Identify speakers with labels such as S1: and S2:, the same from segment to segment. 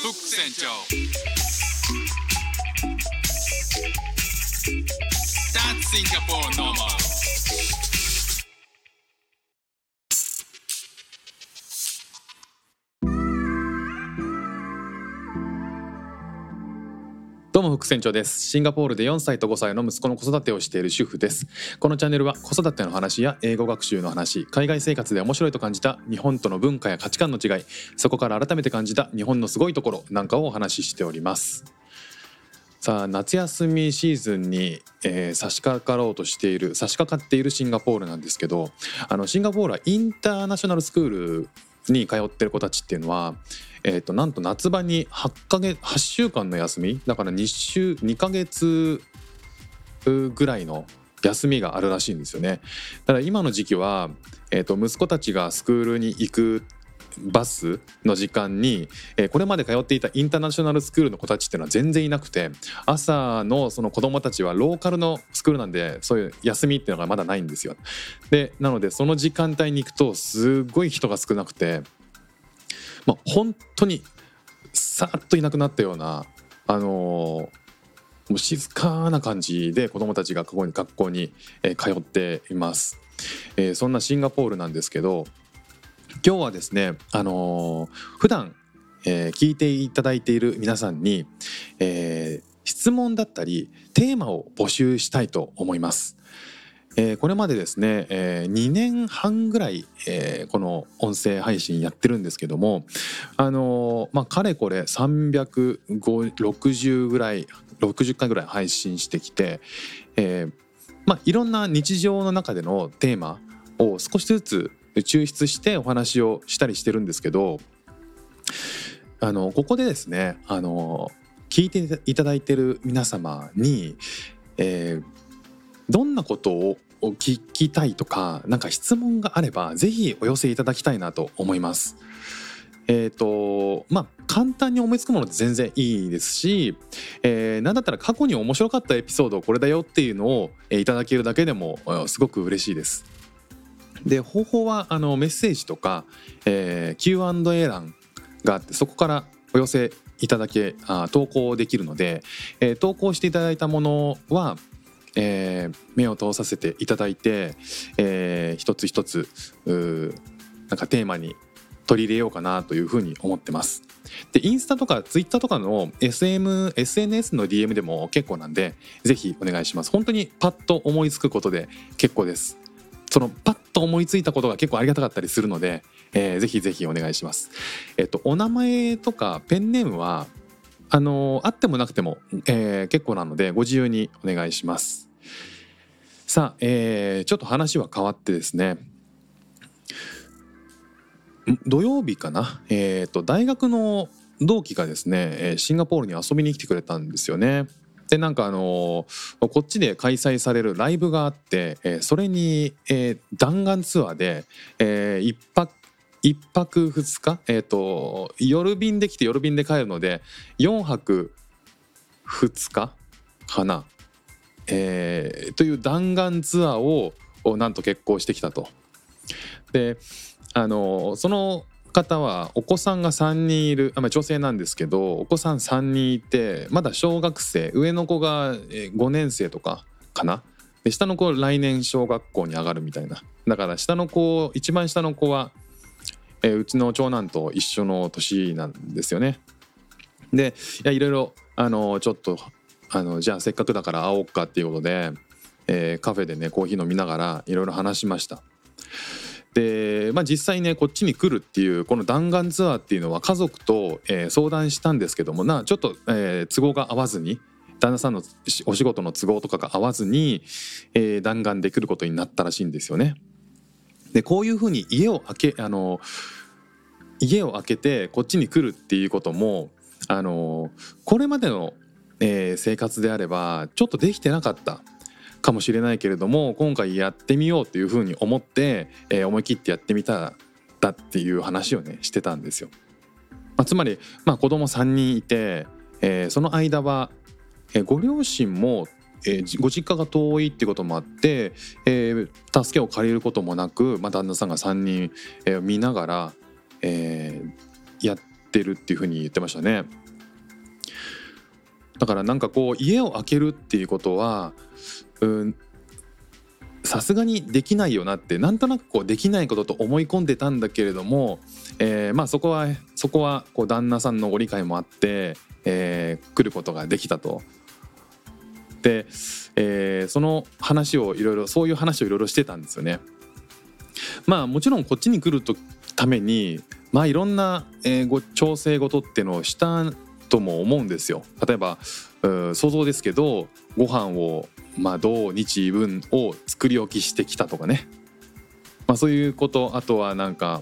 S1: フック船長 That's Singapore normal
S2: 船長です。シンガポールで4歳と5歳の息子の子育てをしている主婦です。このチャンネルは子育ての話や英語学習の話海外生活で面白いと感じた日本との文化や価値観の違いそこから改めて感じた日本のすごいところなんかをお話ししております。さあ夏休みシーズンに、えー差し掛かろうとしている差し掛かっているシンガポールなんですけどあのシンガポールはインターナショナルスクールに通ってる子たちっていうのは、えー、となんと夏場に8ヶ月8週間の休みだから2週2ヶ月ぐらいの休みがあるらしいんですよね。だから今の時期は、えー、と息子たちがスクールに行くバスの時間に、えーこれまで通っていたインターナショナルスクールの子たちっていうのは全然いなくて朝のその子供たちはローカルのスクールなんでそういう休みっていうのがまだないんですよ。でなのでその時間帯に行くとすごい人が少なくて、まあ、本当にさっといなくなったようなあのーもう静かな感じで子どもたちがここに学校に、え通っています、えーそんなシンガポールなんですけど今日はですねあのー普段、えー聞いていただいている皆さんに、えー質問だったりテーマを募集したいと思います。えーこれまでですね、え2年半ぐらい、えーこの音声配信やってるんですけどもあのーまあかれこれ360ぐらい60回ぐらい配信してきて、えーまあいろんな日常の中でのテーマを少しずつ抽出してお話をしたりしてるんですけどあのここでですねあの聞いていただいてる皆様に、えーどんなことを聞きたいとか何か質問があればぜひお寄せいただきたいなと思います。えーとまあ簡単に思いつくものって全然いいですし、えー、なんだったら過去に面白かったエピソードこれだよっていうのを、えいただけるだけでもすごく嬉しいです。で方法はあのメッセージとか、えー Q&A 欄があってそこからお寄せいただけあ投稿できるので、えー投稿していただいたものは、えー目を通させていただいて、えー一つ一つうーなんかテーマに取り入れようかなというふうに思ってます。でインスタとかツイッターとかの SM SNS の DM でも結構なんでぜひお願いします。本当にパッと思いつくことで結構です。そのパッと思いついたことが結構ありがたかったりするので、えーぜひぜひお願いします。えっとお名前とかペンネームはあのあってもなくても、えー結構なのでご自由にお願いします。さあ、えーちょっと話は変わってですね土曜日かな、えー、と大学の同期がですねシンガポールに遊びに来てくれたんですよね。でなんかあのーこっちで開催されるライブがあって、えーそれに、えー弾丸ツアーで、え1泊一泊2日、えー、と夜便で来て夜便で帰るので4泊2日かな、えーという弾丸ツアーをなんと決行してきたと。であのその方はお子さんが3人いるあ、まあ、女性なんですけどお子さん3人いてまだ小学生上の子が5年生とかかなで下の子来年小学校に上がるみたいなだから下の子一番下の子は、えーうちの長男と一緒の年なんですよね。でいやいろいろあのちょっとあのじゃあせっかくだから会おうかっていうことで、えーカフェでねコーヒー飲みながらいろいろ話しました。で、まあ、実際ねこっちに来るっていうこの弾丸ツアーっていうのは家族と、えー相談したんですけどもなちょっと、えー都合が合わずに旦那さんのお仕事の都合とかが合わずに、えー弾丸で来ることになったらしいんですよね。でこういうふうに家を開けあの家を開けてこっちに来るっていうこともあのこれまでの、えー生活であればちょっとできてなかったかもしれないけれども今回やってみようっていうふうに思って、えー思い切ってやってみただっていう話をねしてたんですよ。まあ、つまり、まあ、子供3人いて、えーその間は、えーご両親も、えーご実家が遠いっていうこともあって、えー助けを借りることもなく、まあ、旦那さんが3人、えー見ながら、えーやってるっていうふうに言ってましたね。だからなんかこう家を空けるっていうことはさすがにできないよなってなんとなくこうできないことと思い込んでたんだけれども、えーまあそこはそこはこう旦那さんのご理解もあって、えー来ることができたと。で、えーその話をいろいろそういう話をいろいろしてたんですよね。まあもちろんこっちに来るとためにまあいろんな、えご調整事っていうのをしたとも思うんですよ。例えば想像ですけどご飯をまあ土日分を作り置きしてきたとかね、まあ、そういうこと。あとはなんか、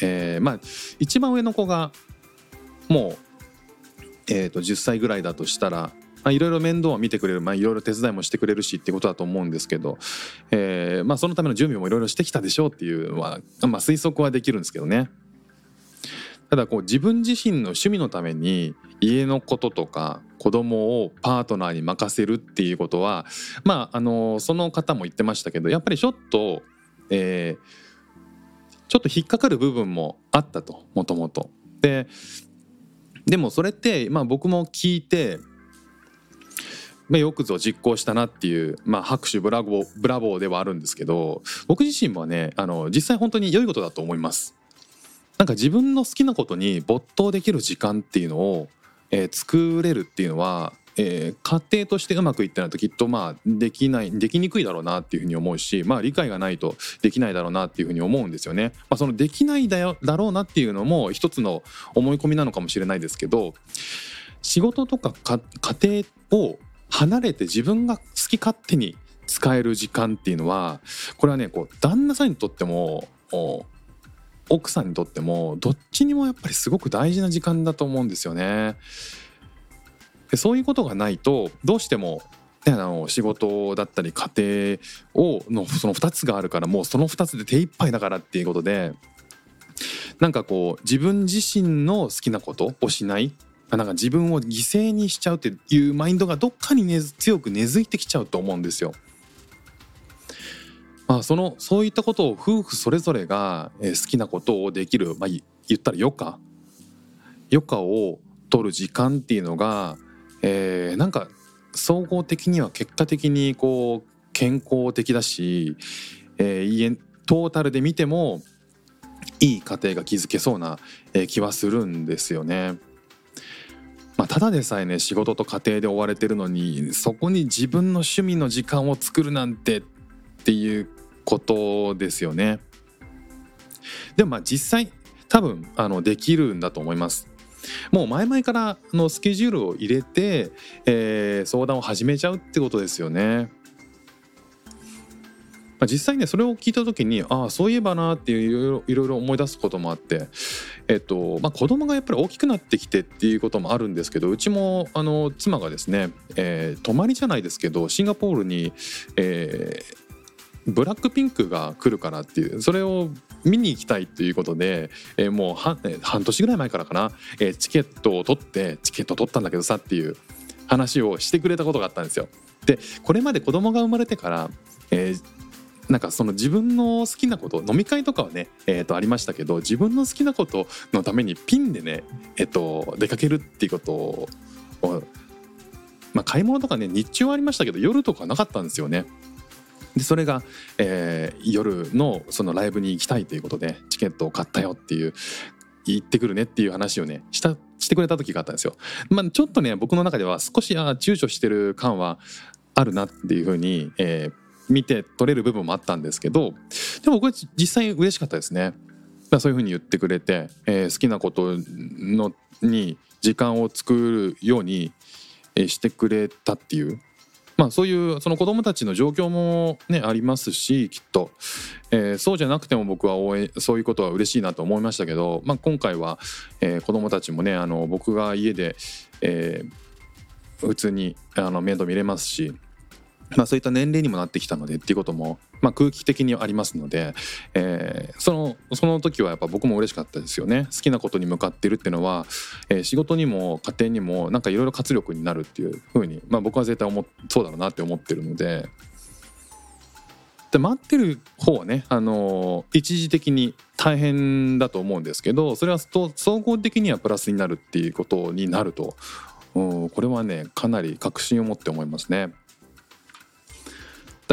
S2: えーまあ一番上の子がもう、えー、と10歳ぐらいだとしたらまあいろいろ面倒を見てくれる。まあいろいろ手伝いもしてくれるしってことだと思うんですけど、えーまあ、そのための準備もいろいろしてきたでしょうっていうのは、まあ、推測はできるんですけどね。ただこう自分自身の趣味のために家のこととか子供をパートナーに任せるっていうことはまああのその方も言ってましたけどやっぱりちょっと、えーちょっと引っかかる部分もあったともともと。ででもそれって、まあ、僕も聞いて、まあ、よくぞ実行したなっていう、まあ、拍手ブラボーブラボーではあるんですけど僕自身はねあの実際本当に良いことだと思います。なんか自分の好きなことに没頭できる時間っていうのを、えー作れるっていうのは、えー家庭としてうまくいってないときっとまあできないできにくいだろうなっていうふうに思うしまあ理解がないとできないだろうなっていうふうに思うんですよね。まあ、そのできないだよだろうなっていうのも一つの思い込みなのかもしれないですけど仕事とかか家庭を離れて自分が好き勝手に使える時間っていうのはこれはねこう旦那さんにとっても奥さんにとってもどっちにもやっぱりすごく大事な時間だと思うんですよね。でそういうことがないとどうしても、ね、あの仕事だったり家庭をのその2つがあるからもうその2つで手一杯だからっていうことでなんかこう自分自身の好きなことをしないなんか自分を犠牲にしちゃうっていうマインドがどっかに根強く根付いてきちゃうと思うんですよ。まあ、そのそういったことを夫婦それぞれが好きなことをできる、まあ、言ったら余暇？余暇を取る時間っていうのが、えーなんか総合的には結果的にこう健康的だし、えー家トータルで見てもいい家庭が築けそうな、気はするんですよね。まあ、ただでさえね仕事と家庭で追われてるのにそこに自分の趣味の時間を作るなんてっていうことですよね。でもまあ実際多分あのできるんだと思います。もう前々からのスケジュールを入れて、えー相談を始めちゃうってことですよね。まあ、実際ねそれを聞いた時にああそういえばなっていういろいろいろいろ思い出すこともあって、えっとまあ、子供がやっぱり大きくなってきてっていうこともあるんですけどうちもあの妻がですね、えー泊まりじゃないですけどシンガポールに、えーブラックピンクが来るからっていうそれを見に行きたいっていうことで、えーもう半半年ぐらい前からかな、えーチケットを取ってチケット取ったんだけどさっていう話をしてくれたことがあったんですよ。でこれまで子供が生まれてから、えーなんかその自分の好きなこと飲み会とかはね、えー、とありましたけど自分の好きなことのためにピンでね、えー、と出かけるっていうことを、まあ、買い物とかね日中はありましたけど夜とかなかったんですよね。でそれが、えー夜のそのライブに行きたいということでチケットを買ったよっていう行ってくるねっていう話をねしたしてくれた時があったんですよ。まあ、ちょっとね僕の中では少しあ躊躇してる感はあるなっていうふうに、えー見て取れる部分もあったんですけどでも僕は実際嬉しかったですね。だからそういうふうに言ってくれて、えー好きなことのに時間を作るように、してくれたっていうまあそういうその子供たちの状況もねありますしきっと、えーそうじゃなくても僕は応援そういうことは嬉しいなと思いましたけど、まあ、今回は、えー子供たちもねあの僕が家で、えー普通にあの面倒見れますし。まあ、そういった年齢にもなってきたのでっていうことも、まあ、空気的にありますので、えーそのその時はやっぱ僕も嬉しかったですよね。好きなことに向かってるっていうのは、えー仕事にも家庭にもなんかいろいろ活力になるっていうふうに、まあ、僕は絶対思そうだろうなって思ってるので。で待ってる方はね、あの一時的に大変だと思うんですけどそれはと総合的にはプラスになるっていうことになると。これはねかなり確信を持って思いますね。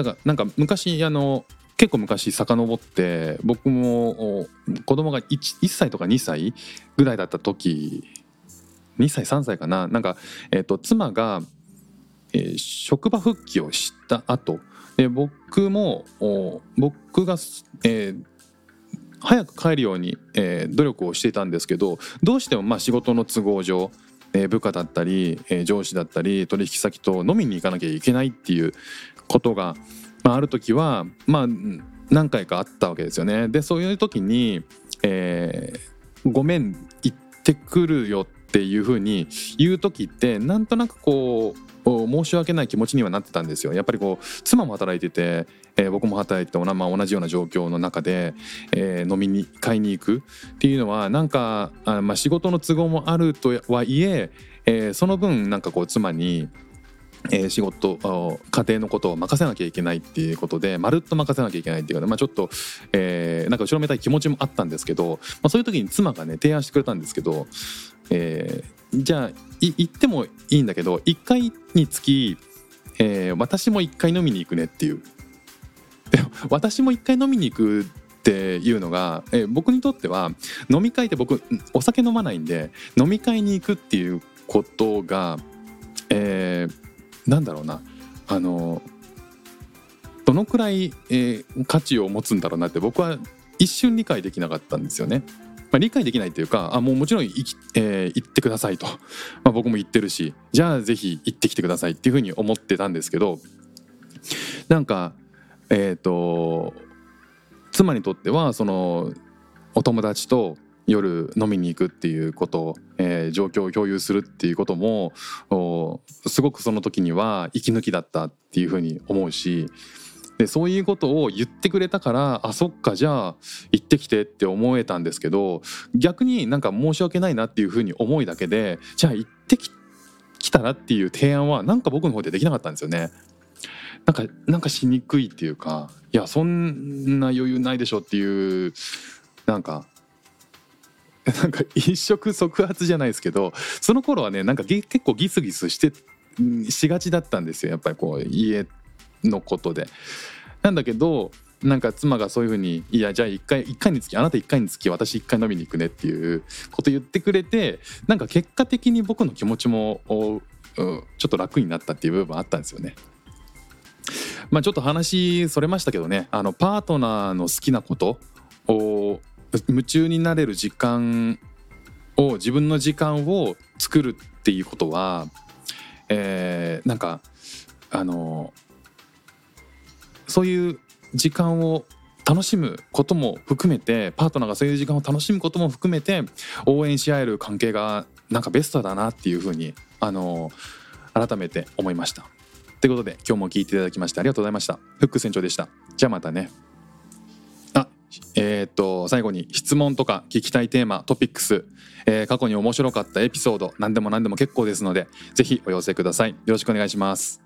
S2: だからなんか昔あの結構昔遡って僕も子供が 1, 1歳とか2歳ぐらいだった時2歳3歳かな。なんか、えー、と妻が、えー職場復帰をした後で僕も僕が、えー早く帰るように、えー努力をしていたんですけどどうしてもまあ仕事の都合上、え部下だったり、え上司だったり取引先と飲みに行かなきゃいけないっていうことが、まあ、ある時はまあ何回かあったわけですよね。でそういう時に、えーごめん行ってくるよ」っていうふうに言う時ってなんとなくこう申し訳ない気持ちにはなってたんですよ。やっぱりこう妻も働いてて、えー僕も働いてて、まあ、同じような状況の中で、えー飲みに買いに行くっていうのはなんかあ、まあ、仕事の都合もあるとはいええーその分なんかこう妻にえー仕事家庭のことを任せなきゃいけないっていうことでまるっと任せなきゃいけないっていうか、まあ、ちょっと、えーなんか後ろめたい気持ちもあったんですけど、まあ、そういう時に妻がね提案してくれたんですけど、えーじゃあい行ってもいいんだけど1回につき、えー私も1回飲みに行くねっていう。私も1回飲みに行くっていうのが、えー僕にとっては飲み会って僕お酒飲まないんで飲み会に行くっていうことが、えーなんだろうなあのどのくらい、えー価値を持つんだろうなって僕は一瞬理解できなかったんですよね。まあ、理解できないというかあもうもちろん行き、えー行ってくださいと、まあ、僕も行ってるしじゃあぜひ行ってきてくださいっていうふうに思ってたんですけどなんかえっ、と妻にとってはそのお友達と夜飲みに行くっていうこと、えー状況を共有するっていうこともすごくその時には息抜きだったっていうふうに思うしでそういうことを言ってくれたからあそっかじゃあ行ってきてって思えたんですけど逆になんか申し訳ないなっていうふうに思いだけでじゃあ行ってき来たらっていう提案はなんか僕の方でできなかったんですよね。なんかなんかしにくいっていうかいやそんな余裕ないでしょっていうなんか なんか一触即発じゃないですけどその頃はねなんか結構ギスギスしてしがちだったんですよやっぱりこう家のことで。なんだけどなんか妻がそういうふうに「いやじゃあ1回一回につきあなた1回につき私1回飲みに行くね」っていうこと言ってくれてなんか結果的に僕の気持ちもちょっと楽になったっていう部分あったんですよね。まあちょっと話それましたけどねあのパートナーの好きなこと夢中になれる時間を自分の時間を作るっていうことは、えーなんかあのそういう時間を楽しむことも含めてパートナーがそういう時間を楽しむことも含めて応援し合える関係がなんかベストだなっていうふうにあの改めて思いました。ということで今日も聞いていただきましてありがとうございました。フック船長でした。じゃあまたね。えーっと最後に質問とか聞きたいテーマトピックス、えー過去に面白かったエピソード何でも何でも結構ですのでぜひお寄せください。よろしくお願いします。